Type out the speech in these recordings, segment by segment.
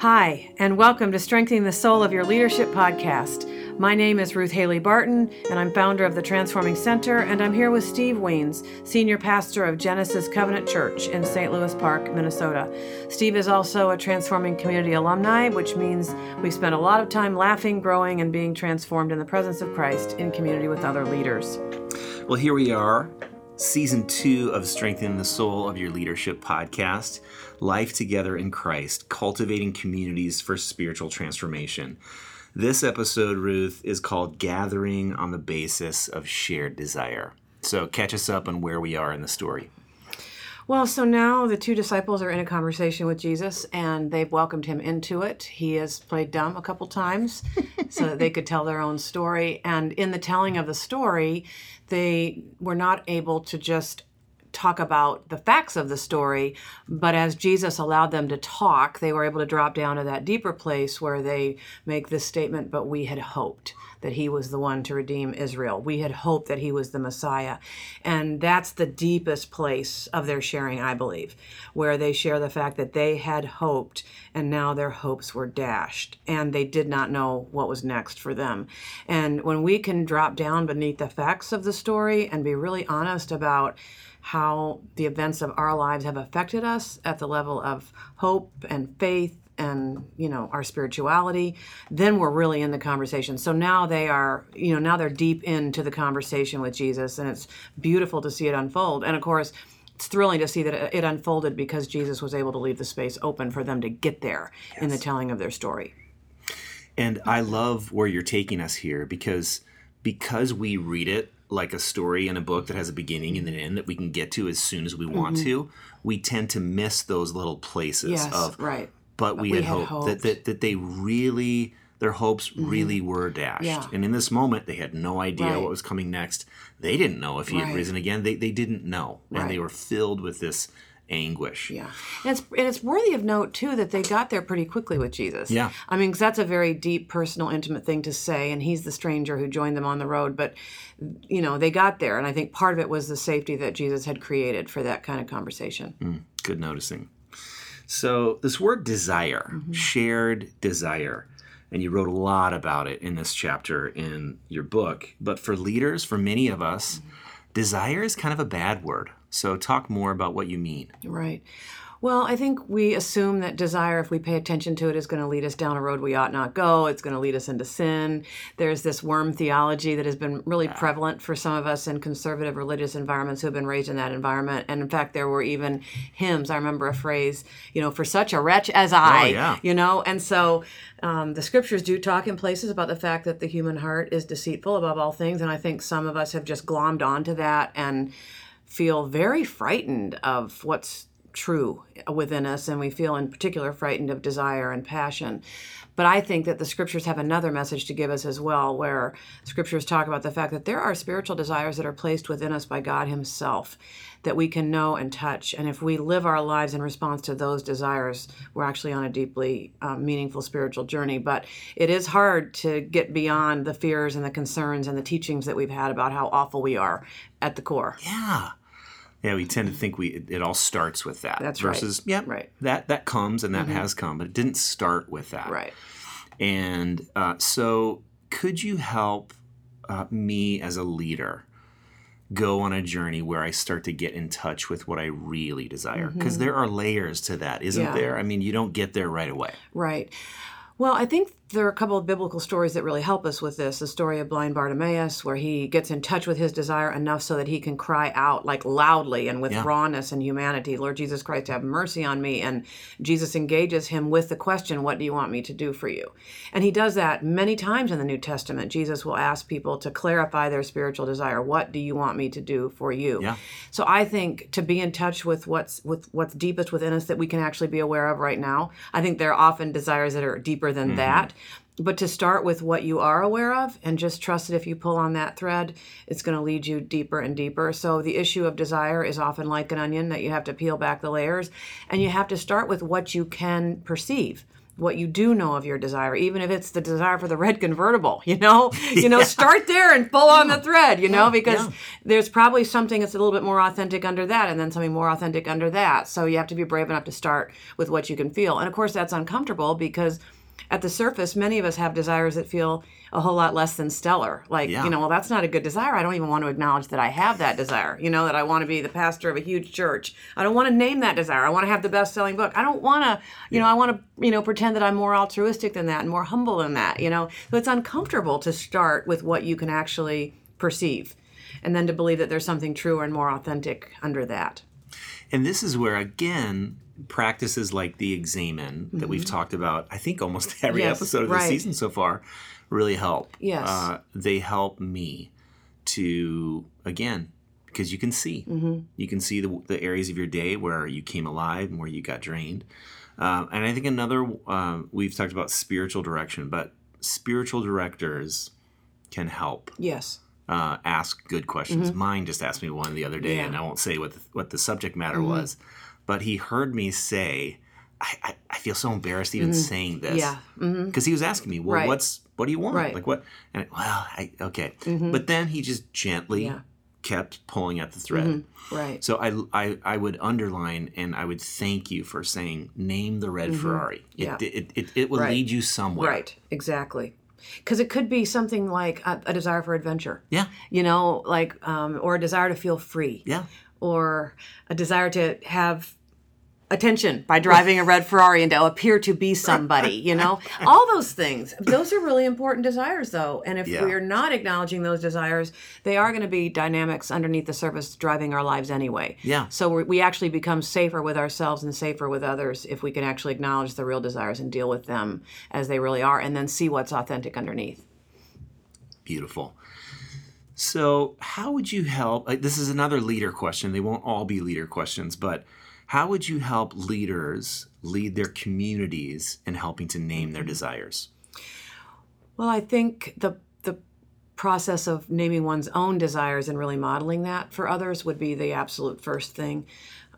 Hi, and welcome to Strengthening the Soul of Your Leadership podcast. My name is Ruth Haley Barton, and I'm founder of the Transforming Center, and I'm here with Steve Wiens, Senior Pastor of Genesis Covenant Church in St. Louis Park, Minnesota. Steve is also a Transforming Community alumni, which means we've spent a lot of time laughing, growing, and being transformed in the presence of Christ in community with other leaders. Well, here we are, season two of Strengthening the Soul of Your Leadership podcast Life Together in Christ, cultivating communities for spiritual transformation. This episode, Ruth, is called Gathering on the Basis of Shared Desire. So, catch us up on where we are in the story. Well, so now the two disciples are in a conversation with Jesus and they've welcomed him into it. He has played dumb a couple times so that they could tell their own story. And in the telling of the story, they were not able to just talk about the facts of the story, but as Jesus allowed them to talk, they were able to drop down to that deeper place where they make this statement, but we had hoped that he was the one to redeem Israel. We had hoped that he was the Messiah. And that's the deepest place of their sharing, I believe, where they share the fact that they had hoped and now their hopes were dashed and they did not know what was next for them. And when we can drop down beneath the facts of the story and be really honest about how the events of our lives have affected us at the level of hope and faith and you know our spirituality then we're really in the conversation. So now they are you know now they're deep into the conversation with jesus and it's beautiful to see it unfold. And of course it's thrilling to see that it unfolded because jesus was able to leave the space open for them to get there yes. in the telling of their story. And i love where you're taking us here because because we read it like a story in a book that has a beginning and an end that we can get to as soon as we want mm-hmm. to, we tend to miss those little places yes, of right. But we, we had, had hoped, hoped, That, that that they really their hopes mm-hmm. really were dashed. Yeah. And in this moment, they had no idea right. what was coming next. They didn't know if he right. had risen again. They, they didn't know. And they were filled with this anguish. Yeah, and it's and it's worthy of note too that they got there pretty quickly with Jesus. Yeah, I mean, cause that's a very deep, personal, intimate thing to say, and he's the stranger who joined them on the road. But you know, they got there, and I think part of it was the safety that Jesus had created for that kind of conversation. Mm, good noticing. So this word desire, mm-hmm. shared desire. And you wrote a lot about it in this chapter in your book. But for leaders, for many of us, mm-hmm. desire is kind of a bad word. So, talk more about what you mean. Right. Well, I think we assume that desire, if we pay attention to it, is going to lead us down a road we ought not go. It's going to lead us into sin. There's this worm theology that has been really prevalent for some of us in conservative religious environments who have been raised in that environment. And in fact, there were even hymns. I remember a phrase, you know, for such a wretch as I, oh, yeah. you know. And so um, the scriptures do talk in places about the fact that the human heart is deceitful above all things. And I think some of us have just glommed onto that and feel very frightened of what's true within us, and we feel in particular frightened of desire and passion. But I think that the scriptures have another message to give us as well, where scriptures talk about the fact that there are spiritual desires that are placed within us by God Himself that we can know and touch. And if we live our lives in response to those desires, we're actually on a deeply um, meaningful spiritual journey. But it is hard to get beyond the fears and the concerns and the teachings that we've had about how awful we are at the core. Yeah. Yeah, we tend to think we it, it all starts with that. That's versus, right. yeah, right. That that comes and that mm-hmm. has come, but it didn't start with that. Right. And uh, so, could you help uh, me as a leader go on a journey where I start to get in touch with what I really desire? Because mm-hmm. there are layers to that, isn't yeah. there? I mean, you don't get there right away. Right. Well, I think there are a couple of biblical stories that really help us with this. The story of blind Bartimaeus, where he gets in touch with his desire enough so that he can cry out like loudly and with yeah. rawness and humanity, Lord Jesus Christ, have mercy on me. And Jesus engages him with the question, What do you want me to do for you? And he does that many times in the New Testament. Jesus will ask people to clarify their spiritual desire. What do you want me to do for you? Yeah. So I think to be in touch with what's with what's deepest within us that we can actually be aware of right now. I think there are often desires that are deeper than mm-hmm. that but to start with what you are aware of and just trust that if you pull on that thread, it's going to lead you deeper and deeper. So the issue of desire is often like an onion that you have to peel back the layers and you have to start with what you can perceive what you do know of your desire, even if it's the desire for the red convertible, you know, you know, start there and pull on the thread, you know, because yeah. there's probably something that's a little bit more authentic under that, and then something more authentic under that. So you have to be brave enough to start with what you can feel, and of course that's uncomfortable because at the surface, many of us have desires that feel a whole lot less than stellar. Like, Yeah. you know, well, that's not a good desire. I don't even want to acknowledge that I have that desire. You know, that I want to be the pastor of a huge church. I don't want to name that desire. I want to have the best selling book. I don't want to, you know, I want to, you know, pretend that I'm more altruistic than that and more humble than that, you know. So it's uncomfortable to start with what you can actually perceive and then to believe that there's something truer and more authentic under that. And this is where, again, practices like the examen that we've talked about, I think almost every Mm-hmm. Yes, episode of the right. season so far, really help. Yes. Uh, they help me to, again, because you can see. Mm-hmm. You can see the, the areas of your day where you came alive and where you got drained. Uh, and I think another, um, we've talked about spiritual direction, but spiritual directors can help Yes. uh, ask good questions. Mine just asked me one the other day, Mm-hmm. Yeah. and I won't say what the, what the subject matter Mm-hmm. was, but he heard me say, I, I, I feel so embarrassed even saying this. Mm-hmm. Yeah. Because he was asking me, well, Right. what's what do you want? Right. Mm-hmm. Like what? And I, well, I okay. But then he just gently Yeah. kept pulling at the thread. Right. So I, I I would underline and I would thank you for saying name the red Ferrari. It, Mm-hmm. Yeah. it, it, it will Right. lead you somewhere. Right, exactly. Because it could be something like a, a desire for adventure, Yeah. you know, like, um, or a desire to feel free, Yeah. Or a desire to have attention by driving a red Ferrari and to appear to be somebody, you know, all those things. Those are really important desires, though. And if Yeah. we are not acknowledging those desires, they are going to be dynamics underneath the surface driving our lives anyway. Yeah. So we we actually become safer with ourselves and safer with others if we can actually acknowledge the real desires and deal with them as they really are and then see what's authentic underneath. Beautiful. So, how would you help? Like, this is another leader question. They won't all be leader questions, but how would you help leaders lead their communities in helping to name their desires? Well, I think the the process of naming one's own desires and really modeling that for others would be the absolute first thing.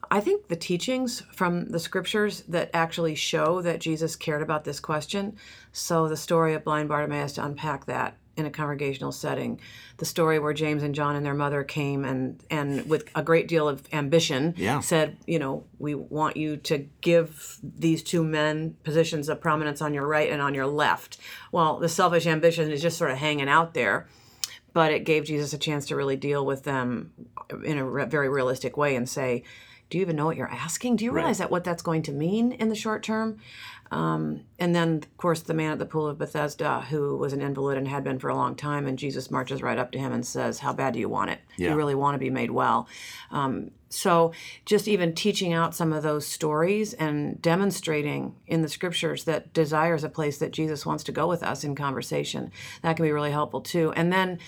I think the teachings from the scriptures that actually show that Jesus cared about this question. So the story of blind Bartimaeus to unpack that in a congregational setting, the story where James and John and their mother came and and with a great deal of ambition Yeah. said, you know, we want you to give these two men positions of prominence on your right and on your left. Well, the selfish ambition is just sort of hanging out there, but it gave Jesus a chance to really deal with them in a re- very realistic way and say, do you even know what you're asking? Do you realize that what that's going to mean in the short term? Um, and then, of course, the man at the pool of Bethesda, who was an invalid and had been for a long time, and Jesus marches right up to him and says, "How bad do you want it? Yeah. you really want to be made well?" Um, so, just even teaching out some of those stories and demonstrating in the scriptures that desire is a place that Jesus wants to go with us in conversation, that can be really helpful too. And then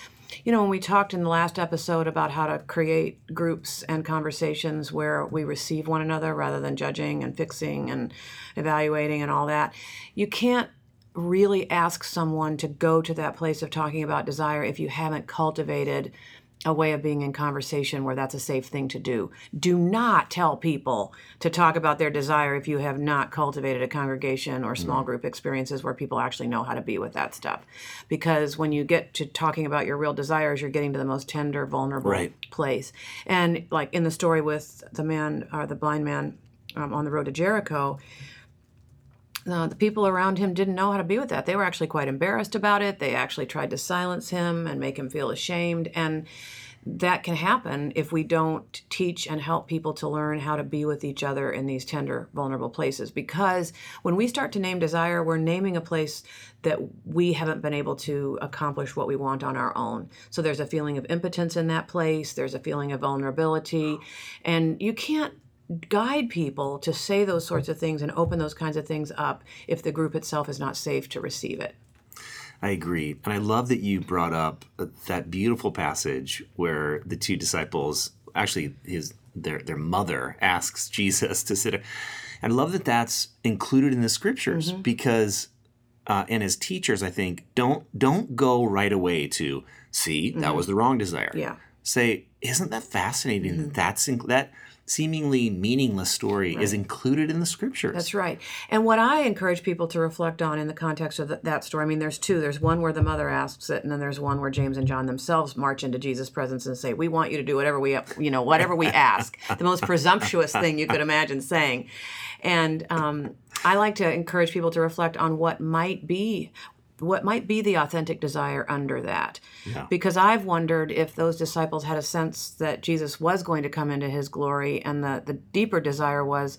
you know, when we talked in the last episode about how to create groups and conversations where we receive one another rather than judging and fixing and evaluating and all that, you can't really ask someone to go to that place of talking about desire if you haven't cultivated a way of being in conversation where that's a safe thing to do. Do not tell people to talk about their desire if you have not cultivated a congregation or small group experiences where people actually know how to be with that stuff. Because when you get to talking about your real desires, you're getting to the most tender, vulnerable Right. place. And like in the story with the man or the blind man um, on the road to Jericho, uh, the people around him didn't know how to be with that. They were actually quite embarrassed about it. They actually tried to silence him and make him feel ashamed. And that can happen if we don't teach and help people to learn how to be with each other in these tender, vulnerable places. Because when we start to name desire, we're naming a place that we haven't been able to accomplish what we want on our own. So there's a feeling of impotence in that place, there's a feeling of vulnerability, and you can't guide people to say those sorts of things and open those kinds of things up if the group itself is not safe to receive it. I agree. And I love that you brought up uh, that beautiful passage where the two disciples, actually his their their mother asks Jesus to sit. I love that that's included in the scriptures mm-hmm. because uh, and as teachers, I think don't don't go right away to see that mm-hmm. was the wrong desire. Yeah. Say, isn't that fascinating? that mm-hmm. That's in, that seemingly meaningless story is included in the scriptures. That's right. And what I encourage people to reflect on in the context of th- that story, I mean, there's two. There's one where the mother asks it, and then there's one where James and John themselves march into Jesus' presence and say, "We want you to do whatever we, you know, whatever we ask." the most presumptuous thing you could imagine saying. And um, I like to encourage people to reflect on what might be what might be the authentic desire under that. Yeah. Because I've wondered if those disciples had a sense that Jesus was going to come into his glory, and the, the deeper desire was,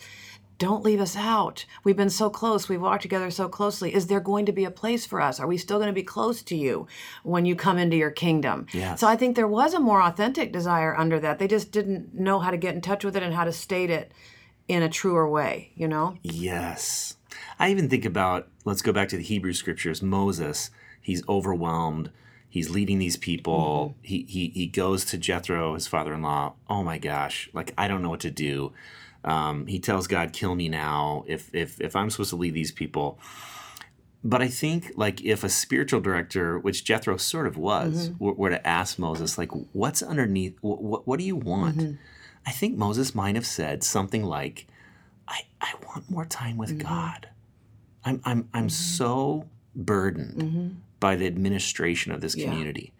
don't leave us out. We've been so close. We've walked together so closely. Is there going to be a place for us? Are we still going to be close to you when you come into your kingdom? Yes. So I think there was a more authentic desire under that. They just didn't know how to get in touch with it and how to state it in a truer way, you know? Yes. I even think about, let's go back to the Hebrew scriptures. Moses, he's overwhelmed. He's leading these people. Mm-hmm. He, he, he goes to Jethro, his father in law. Oh my gosh, like, I don't know what to do. Um, he tells God, kill me now if, if, if I'm supposed to lead these people. But I think, like, if a spiritual director, which Jethro sort of was, mm-hmm. were, were to ask Moses, like, what's underneath, what, what, what do you want? Mm-hmm. I think Moses might have said something like, I, I want more time with God. I'm, I'm, I'm so burdened by the administration of this Yeah. community.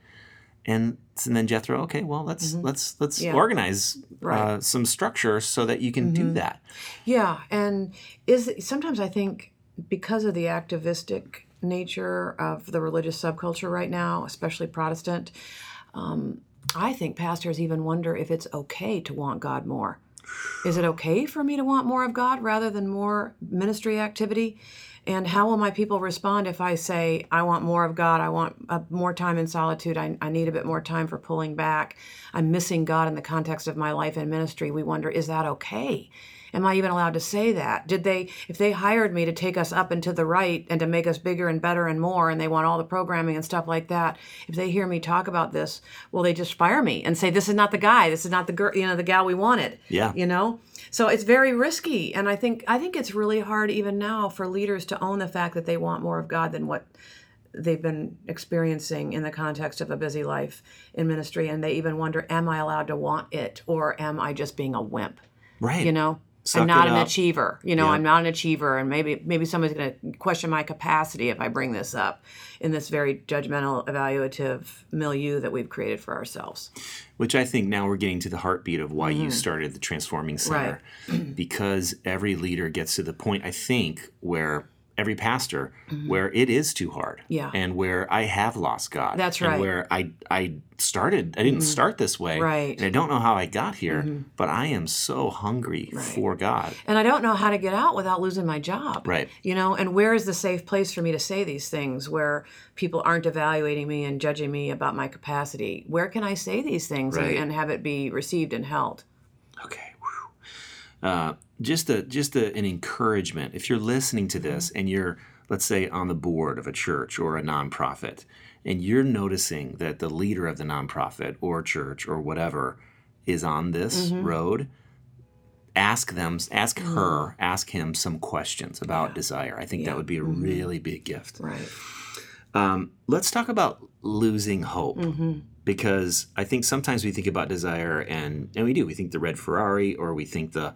And, and then Jethro, okay, well, let's let's let's Yeah. organize Right. uh, some structure so that you can do that. Yeah, and is sometimes I think because of the activistic nature of the religious subculture right now, especially Protestant, um, I think pastors even wonder if it's okay to want God more. Is it okay for me to want more of God rather than more ministry activity? And how will my people respond if I say, I want more of God, I want uh, more time in solitude, I, I need a bit more time for pulling back, I'm missing God in the context of my life and ministry? We wonder, is that okay? Am I even allowed to say that? Did they, if they hired me to take us up and to the right and to make us bigger and better and more, and they want all the programming and stuff like that, if they hear me talk about this, will they just fire me and say, this is not the guy, this is not the girl, you know, the gal we wanted? Yeah. You know? So it's very risky. And I think, I think it's really hard even now for leaders to own the fact that they want more of God than what they've been experiencing in the context of a busy life in ministry. And they even wonder, am I allowed to want it or am I just being a wimp? Right. you know Suck i'm not an up. achiever you know Yeah. i'm not an achiever and maybe maybe somebody's going to question my capacity if i bring this up in this very judgmental evaluative milieu that we've created for ourselves Which I think now we're getting to the heartbeat of why Mm-hmm. you started the Transforming Center. because every leader gets to the point, I think, where every pastor, where it is too hard. Mm-hmm. Yeah. And where I have lost God. That's right. Mm-hmm. where I I started, I didn't start this way. Right. Mm-hmm. And I don't know how I got here, but I am so hungry for God. and i don't know how to get out without losing my job Right. you know and where is the safe place for me to say these things where people aren't evaluating me and judging me about my capacity where can i say these things and- Right. and have it be received and held. Uh, just a just a, an encouragement. If you're listening to this Mm-hmm. and you're, let's say, on the board of a church or a nonprofit, and you're noticing that the leader of the nonprofit or church or whatever is on this Mm-hmm. road, ask them, ask her, ask him some questions about desire. I think. Yeah. that would be a Mm-hmm. really big gift. right Um, let's talk about losing hope. Mm-hmm. because I think sometimes we think about desire and and we do. We think the red Ferrari or we think the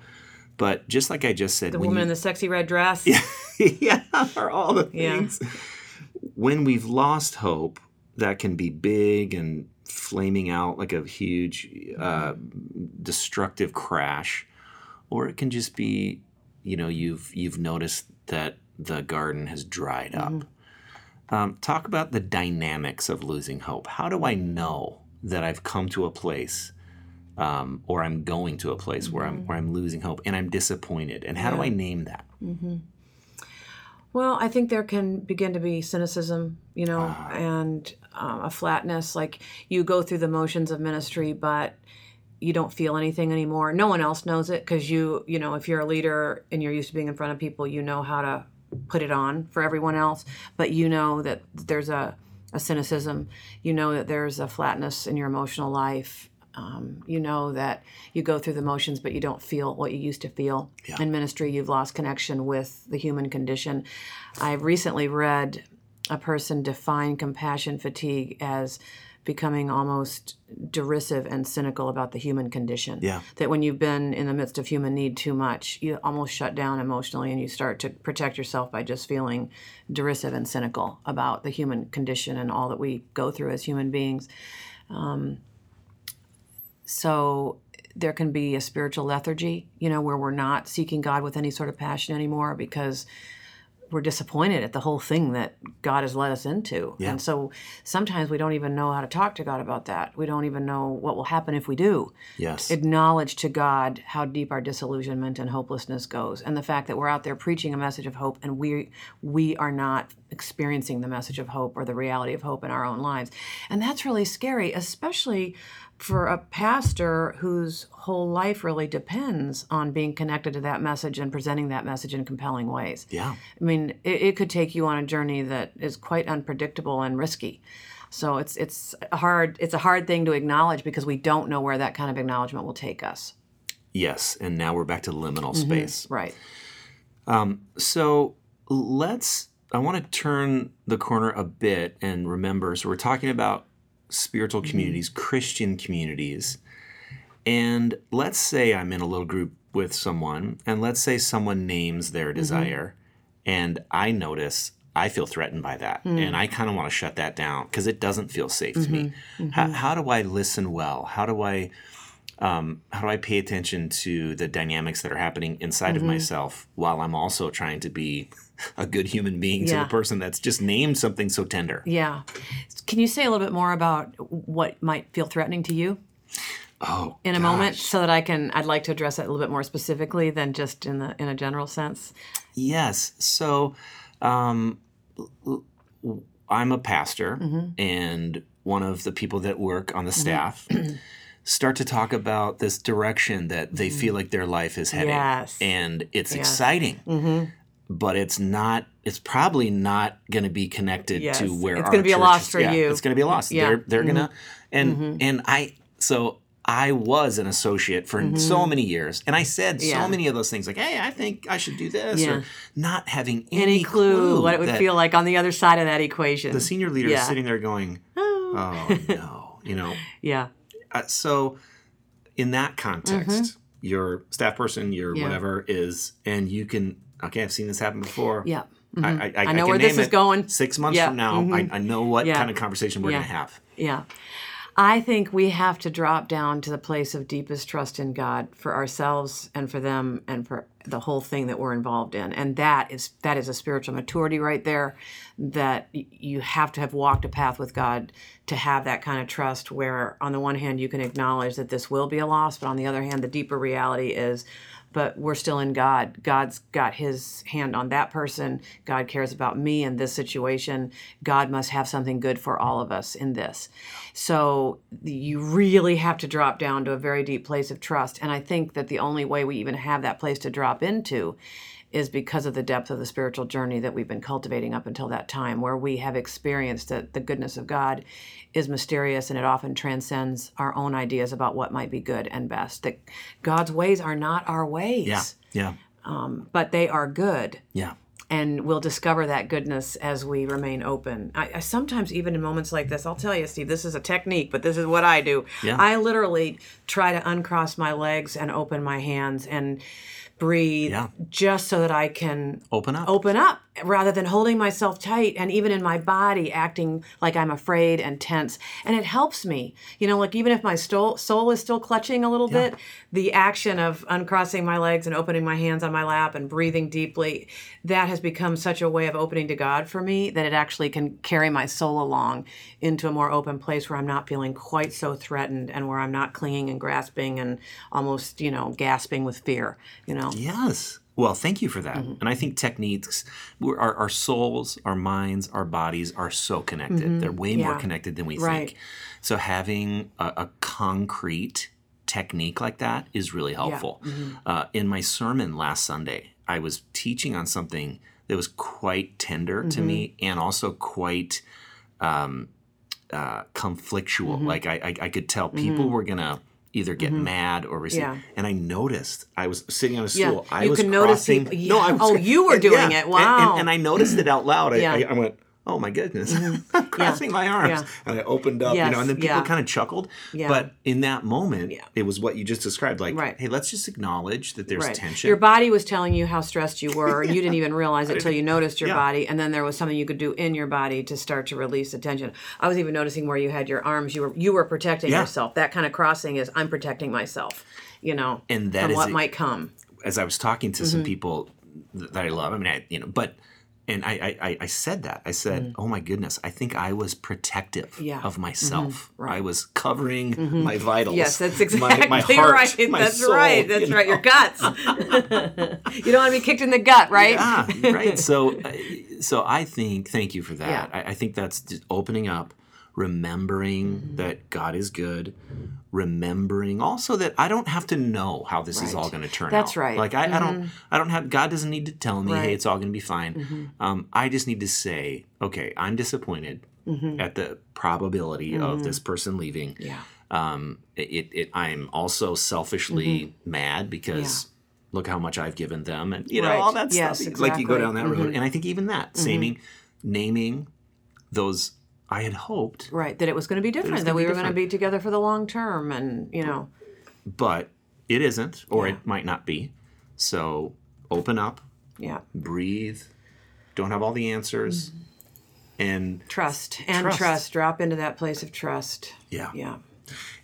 but just like I just said the when woman in the sexy red dress. Yeah yeah are all the Yeah. things. When we've lost hope that can be big and flaming out like a huge uh, destructive crash. Or it can just be you know you've you've noticed that the garden has dried up um, talk about the dynamics of losing hope how do i know that i've come to a place um, or i'm going to a place where i'm where i'm losing hope and i'm disappointed and how do i name that Well, I think there can begin to be cynicism, you know, Ah. and um, a flatness. Like you go through the motions of ministry, but you don't feel anything anymore. No one else knows it because you, you know, if you're a leader and you're used to being in front of people, you know how to put it on for everyone else. But you know that there's a, a cynicism. You know that there's a flatness in your emotional life. Um, you know that you go through the motions, but you don't feel what you used to feel. Yeah. In ministry, you've lost connection with the human condition. I've recently read a person define compassion fatigue as becoming almost derisive and cynical about the human condition. Yeah. That when you've been in the midst of human need too much, you almost shut down emotionally and you start to protect yourself by just feeling derisive and cynical about the human condition and all that we go through as human beings. Um, so there can be a spiritual lethargy, you know, where we're not seeking God with any sort of passion anymore because we're disappointed at the whole thing that God has led us into. Yeah. And so sometimes we don't even know how to talk to God about that. We don't even know what will happen if we do. Yes. Acknowledge to God how deep our disillusionment and hopelessness goes and the fact that we're out there preaching a message of hope and we we are not experiencing the message of hope or the reality of hope in our own lives. And that's really scary, especially for a pastor whose whole life really depends on being connected to that message and presenting that message in compelling ways. yeah. I mean, it, it could take you on a journey that is quite unpredictable and risky. So it's it's a hard it's a hard thing to acknowledge because we don't know where that kind of acknowledgement will take us. Yes. And now we're back to liminal Mm-hmm. space. Right. So let's, I want to turn the corner a bit and remember. So we're talking about spiritual mm-hmm. communities, Christian communities. And let's say I'm in a little group with someone, and let's say someone names their mm-hmm. desire, and I notice I feel threatened by that, mm. and I kind of want to shut that down because it doesn't feel safe to me. Mm-hmm. How, how do I listen well? How do I um, how do I pay attention to the dynamics that are happening inside of myself while I'm also trying to be a good human being to Yeah. the person that's just named something so tender? Yeah. Can you say a little bit more about what might feel threatening to you Oh, in a moment so that I can I'd like to address that a little bit more specifically than just in the in a general sense. Yes. So, um, I'm a pastor, Mm-hmm. and one of the people that work on the staff start to talk about this direction that they feel like their life is heading, Mm-hmm. Yes. and it's Yes. exciting. Mm-hmm. But it's not. It's probably not going to be connected Yes. to where It's gonna be a loss for yeah, you. It's going to be a loss. Yeah. Mm-hmm. They're they're gonna and and I so I was an associate for so many years, and I said Mm-hmm. Yeah. so many of those things like, "Hey, I think I should do this," Yeah. or not having any, Any clue, what it would feel like on the other side of that equation. The senior leader Yeah. is sitting there going, "Oh no," you know. yeah. Uh, so, in that context, your staff person, your Mm-hmm. Yeah. whatever is, and you can. Okay, I've seen this happen before. Yeah. I, I, I, I know can where this is going. Six months Yeah. from now, I, I know what kind of conversation we're going to have. Yeah. I think we have to drop down to the place of deepest trust in God for ourselves and for them and for the whole thing that we're involved in. And that is that is a spiritual maturity right there that you have to have walked a path with God to have that kind of trust where on the one hand you can acknowledge that this will be a loss, but on the other hand the deeper reality is but we're still in God. God's got his hand on that person. God cares about me in this situation. God must have something good for all of us in this. So you really have to drop down to a very deep place of trust. And I think that the only way we even have that place to drop into is because of the depth of the spiritual journey that we've been cultivating up until that time, where we have experienced that the goodness of God is mysterious and it often transcends our own ideas about what might be good and best. That God's ways are not our ways, Yeah, yeah, um, but they are good yeah. and we'll discover that goodness as we remain open. I, I sometimes, even in moments like this, I'll tell you, Steve, this is a technique, but this is what I do. Yeah. I literally try to uncross my legs and open my hands and breathe Yeah. just so that I can Open up. open up rather than holding myself tight and even in my body acting like I'm afraid and tense. And it helps me. You know, like even if my soul, soul is still clutching a little bit, the action of uncrossing my legs and opening my hands on my lap and breathing deeply, that has become such a way of opening to God for me that it actually can carry my soul along into a more open place where I'm not feeling quite so threatened and where I'm not clinging and grasping and almost, you know, gasping with fear, you know. Yes. Well, thank you for that. Mm-hmm. And I think techniques, we're, our, our souls, our minds, our bodies are so connected. They're way more Mm-hmm. Connected than we Right. think. So having a, a concrete technique like that is really helpful. Mm-hmm. Uh, in my sermon last Sunday, I was teaching on something that was quite tender to Mm-hmm. me and also quite um, uh, conflictual. Mm-hmm. Like I, I, I could tell people were gonna either get mm-hmm. mad or receive. Yeah. And I noticed I was sitting on a Yeah, stool. I you was can notice crossing. people- No. I was, Oh, you were and- doing yeah, it. and- Wow. And, and I noticed it out loud. I, Yeah. I, I went, oh my goodness, I'm crossing my arms. Mm-hmm. Yeah. And I opened up, you know, and then people yeah. kind of chuckled. Yeah. But in that moment, Yeah. it was what you just described. Like, Right. hey, let's just acknowledge that there's Right. tension. Your body was telling you how stressed you were, you didn't even realize it until you noticed your Yeah. body. And then there was something you could do in your body to start to release the tension. I was even noticing where you had your arms. You were you were protecting Yeah. yourself. That kind of crossing is I'm protecting myself. You know, And that from is what a- might come. As I was talking to Mm-hmm. some people that I love, I mean, I, you know, but. And I, I, I- said that. I said, "Oh my goodness! I think I was protective Mm. Yeah. Mm-hmm. of myself. I was covering my vitals. Yes, that's exactly my, heart, right. my that's soul, right. That's you right. know? Your guts. you don't want to be kicked in the gut, right? Yeah, right. So, uh, so I think, thank you for that. Yeah. I, I think that's just opening up, remembering Mm-hmm. that God is good, remembering also that I don't have to know how this is all going to turn out. That's right. Mm-hmm. Like I, I don't, I don't have. God doesn't need to tell me, Right. Mm-hmm. hey, it's all going to be fine. Um, I just need to say, okay, I'm disappointed at the probability of this person leaving. Mm-hmm. Yeah. Um, it, it, I'm also selfishly mad because. Look how much I've given them, and you know Mm-hmm. Right. all that Yes, stuff. Like you go down that road, Mhm. and I think even that, naming, naming those I had hoped, Right. That it was going to be different. gonna That we were going to be together for the long term, and you know. but it isn't, or Yeah. it might not be. So open up, Yeah. breathe. Don't have all the answers, Mm-hmm. and Trust and Trust. trust. Drop into that place of trust. yeah. Yeah.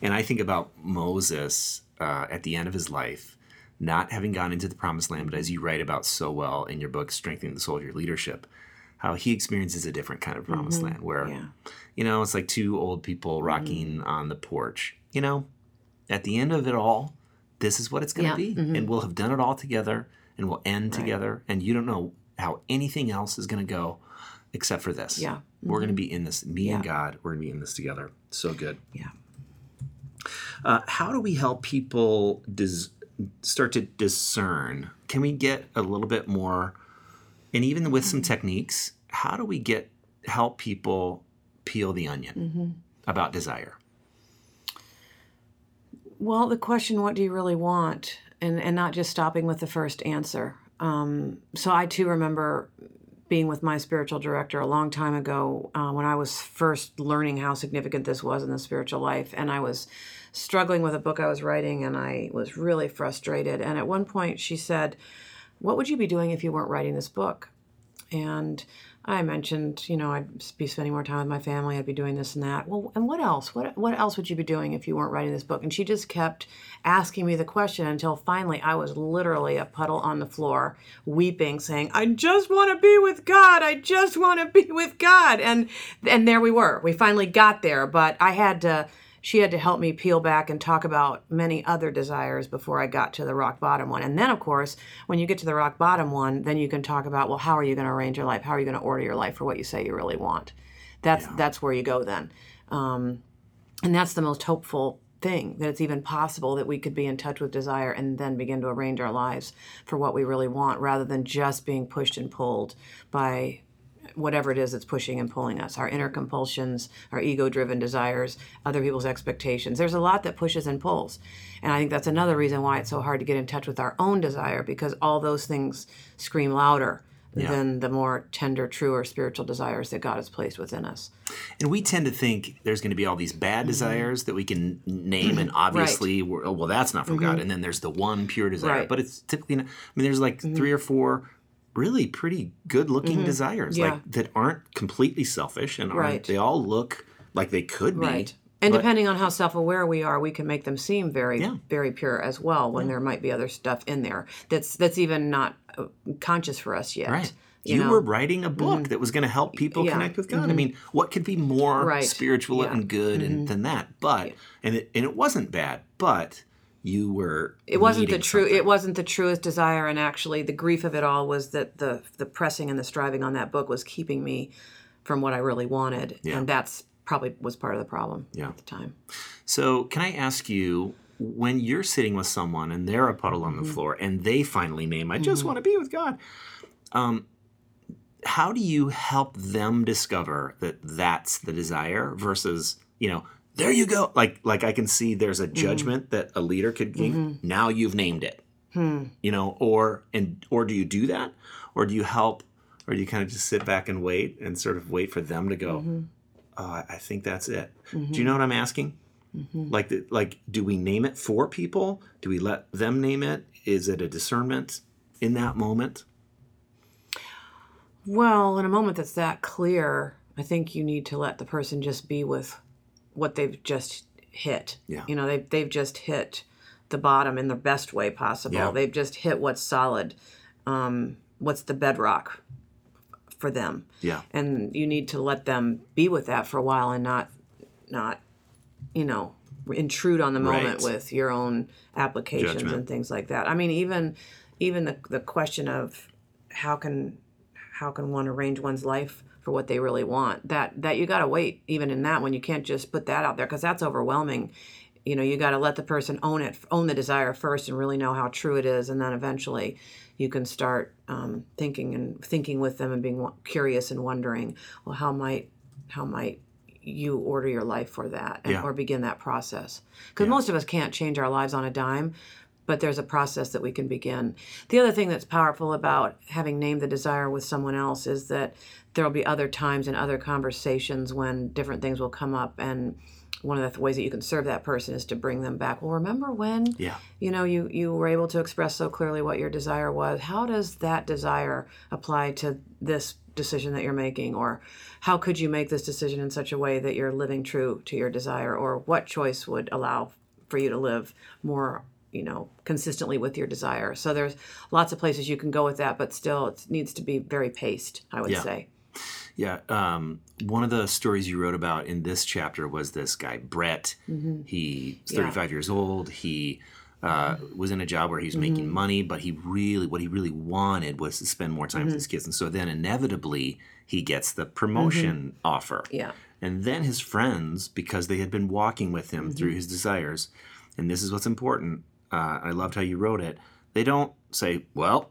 And I think about Moses uh, at the end of his life, not having gone into the promised land, but as you write about so well in your book, Strengthening the Soul of Your Leadership, how he experiences a different kind of promised land where, Mm-hmm. Yeah. you know, it's like two old people rocking on the porch. You know, at the end of it all, this is what it's going to Yeah, Mm-hmm. be. And we'll have done it all together and we'll end together. And you don't know how anything else is going to go except for this. Yeah. We're going to be in this, me and God, we're going to be in this together. So good. Yeah. Uh, how do we help people dis- start to discern? Can we get a little bit more, and even with some techniques, how do we get help people peel the onion about desire? Well, the question, what do you really want? And, and not just stopping with the first answer. Um, so I too remember being with my spiritual director a long time ago uh, when I was first learning how significant this was in the spiritual life. And I was struggling with a book I was writing and I was really frustrated. And at one point she said, What would you be doing if you weren't writing this book? And I mentioned, you know, I'd be spending more time with my family. I'd be doing this and that. Well, and what else? What what else would you be doing if you weren't writing this book? And she just kept asking me the question until finally I was literally a puddle on the floor, weeping, saying, "I just want to be with God. I just want to be with God." And and there we were. We finally got there, but I had to she had to help me peel back and talk about many other desires before I got to the rock bottom one. And then, of course, when you get to the rock bottom one, then you can talk about, well, how are you going to arrange your life? How are you going to order your life for what you say you really want? That's that's where you go then, um, and that's the most hopeful thing that it's even possible that we could be in touch with desire and then begin to arrange our lives for what we really want, rather than just being pushed and pulled by whatever it is that's pushing and pulling us our inner compulsions our ego driven desires other people's expectations. There's a lot that pushes and pulls. And i think that's another reason why it's so hard to get in touch with our own desire because all those things scream louder than the more tender truer spiritual desires that god has placed within us. And we tend to think there's going to be all these bad mm-hmm. desires that we can name, and obviously, we're, oh, well, that's not from God. Mm-hmm. And then there's the one pure desire, Right. but it's typically not. I mean, there's like mm-hmm. three or four really pretty good-looking desires, Yeah. like that aren't completely selfish and aren't. Right. They all look like they could be. Right. And but- depending on how self-aware we are, we can make them seem very, Yeah. very pure as well. When there might be other stuff in there that's that's even not uh, conscious for us yet. Right. You, You, know? Mm-hmm. were writing a book that was going to help people Yeah. Mm-hmm. connect with God. I mean, what could be more Right. spiritual Yeah. Mm-hmm. and good and, than that? But and it, and it wasn't bad, but you were. it wasn't the true. something. It wasn't the truest desire, and actually, the grief of it all was that the the pressing and the striving on that book was keeping me from what I really wanted, Yeah. and that's probably was part of the problem Yeah. at the time. So, can I ask you, when you're sitting with someone and they're a puddle on the Mm-hmm. floor and they finally name, I just want to be with God, um, how do you help them discover that that's the desire versus, you know, there you go. Like, like I can see there's a Mm-hmm. judgment that a leader could give. Now you've named it, Hmm. you know, or and or do you do that, or do you help? or do you kind of just sit back and wait and sort of wait for them to go? Mm-hmm. Oh, I I think that's it. Do you know what I'm asking? Like, the, like, do we name it for people? Do we let them name it? Is it a discernment in that moment? Well, in a moment that's that clear, I think you need to let the person just be with what they've just hit. Yeah. You know, they've, they've just hit the bottom in the best way possible. Yeah. They've just hit what's solid, um, what's the bedrock for them. Yeah. And you need to let them be with that for a while and not, not, you know, intrude on the moment Right. with your own applications Judgment. and things like that. I mean, even, even the, the question of how can how can one arrange one's life for what they really want that that you got to wait even in that one you can't just put that out there because that's overwhelming you know you got to let the person own it own the desire first and really know how true it is and then eventually you can start um, thinking and thinking with them and being curious and wondering well how might how might you order your life for that and, Yeah. or begin that process because most of us can't change our lives on a dime but there's a process that we can begin. The other thing that's powerful about having named the desire with someone else is that there will be other times and other conversations when different things will come up and one of the ways that you can serve that person is to bring them back. Well, remember when Yeah. you know you you were able to express so clearly what your desire was. How does that desire apply to this decision that you're making or how could you make this decision in such a way that you're living true to your desire or what choice would allow for you to live more you know consistently with your desire so there's lots of places you can go with that but still it needs to be very paced i would Yeah. say Yeah. Um, one of the stories you wrote about in this chapter was this guy, Brett. He's 35 years old. He uh, was in a job where he was making money, but he really, what he really wanted was to spend more time with his kids. And so then inevitably he gets the promotion offer. yeah And then his friends, because they had been walking with him through his desires, and this is what's important. Uh, I loved how you wrote it. They don't say, "Well,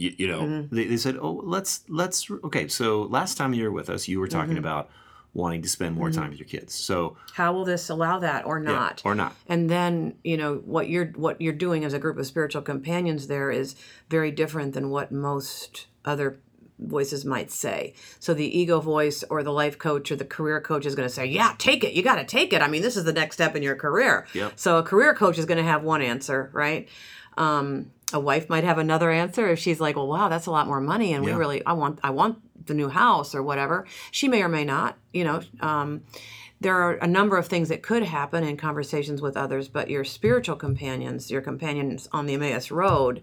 you, you know," mm-hmm. they, they said, "Oh, let's let's." Okay, so last time you were with us, you were talking mm-hmm. about wanting to spend more mm-hmm. time with your kids. So how will this allow that or yeah, not or not? and then you know what you're what you're doing as a group of spiritual companions there is very different than what most other voices might say so the ego voice or the life coach or the career coach is going to say yeah take it you got to take it i mean this is the next step in your career Yep. so a career coach is going to have one answer right um, a wife might have another answer if she's like well wow that's a lot more money and we really i want i want the new house or whatever she may or may not you know um, there are a number of things that could happen in conversations with others, but your spiritual companions, your companions on the Emmaus Road,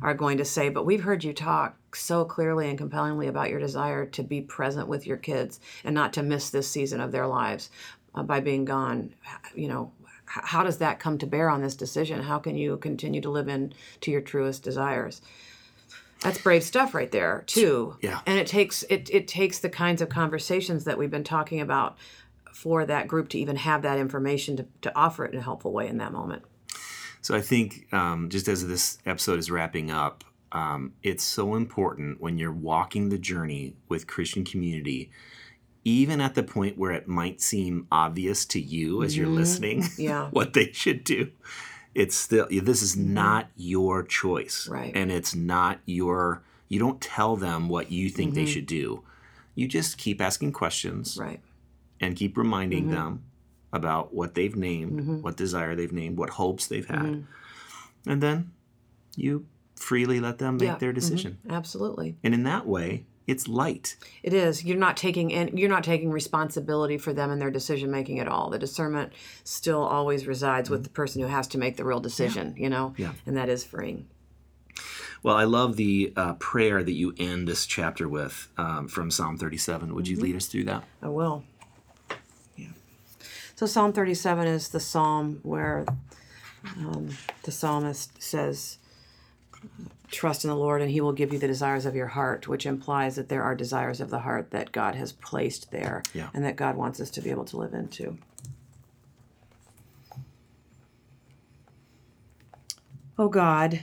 are going to say, But we've heard you talk so clearly and compellingly about your desire to be present with your kids and not to miss this season of their lives uh, by being gone. You know, how does that come to bear on this decision? How can you continue to live in to your truest desires? That's brave stuff right there, too. Yeah. And it takes it it takes the kinds of conversations that we've been talking about for that group to even have that information to, to offer it in a helpful way in that moment. So I think um, just as this episode is wrapping up, um, it's so important when you're walking the journey with Christian community, even at the point where it might seem obvious to you as you're mm-hmm. listening, Yeah. what they should do. It's still this is mm-hmm. not your choice, Right. And it's not your. You don't tell them what you think they mm-hmm. should do. You just keep asking questions Right. and keep reminding them about what they've named, what desire they've named, what hopes they've had. And then you freely let them make Yeah. their decision. Absolutely. And in that way, it's light. It is. You're not taking in, you're not taking responsibility for them and their decision making at all. The discernment still always resides with the person who has to make the real decision, you know? Yeah. And that is freeing. Well, I love the uh, prayer that you end this chapter with um, from Psalm 37. Would you lead us through that? I will. Yeah. So Psalm 37 is the psalm where um, the psalmist says, Trust in the Lord, and He will give you the desires of your heart, which implies that there are desires of the heart that God has placed there Yeah. and that God wants us to be able to live into. O God,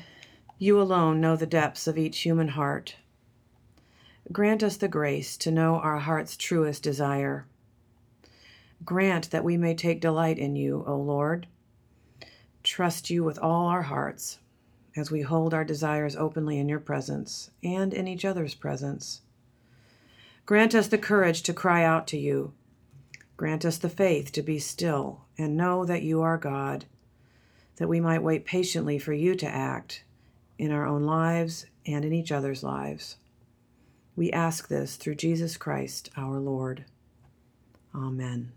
you alone know the depths of each human heart. Grant us the grace to know our heart's truest desire. Grant that we may take delight in you, O Lord. Trust you with all our hearts as we hold our desires openly in your presence and in each other's presence. Grant us the courage to cry out to you. Grant us the faith to be still and know that you are God, that we might wait patiently for you to act in our own lives and in each other's lives. We ask this through Jesus Christ our Lord. Amen.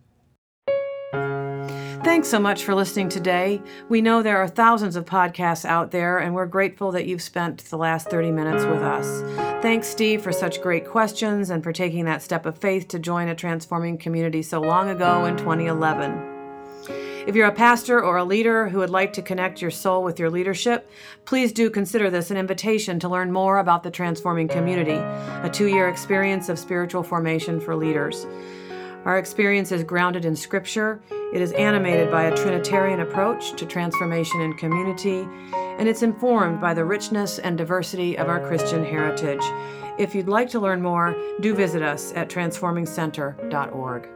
Thanks so much for listening today. We know there are thousands of podcasts out there, and we're grateful that you've spent the last 30 minutes with us. Thanks, Steve, for such great questions and for taking that step of faith to join a transforming community so long ago in 2011. If you're a pastor or a leader who would like to connect your soul with your leadership, please do consider this an invitation to learn more about the Transforming Community, a two year experience of spiritual formation for leaders. Our experience is grounded in Scripture, it is animated by a Trinitarian approach to transformation and community, and it's informed by the richness and diversity of our Christian heritage. If you'd like to learn more, do visit us at transformingcenter.org.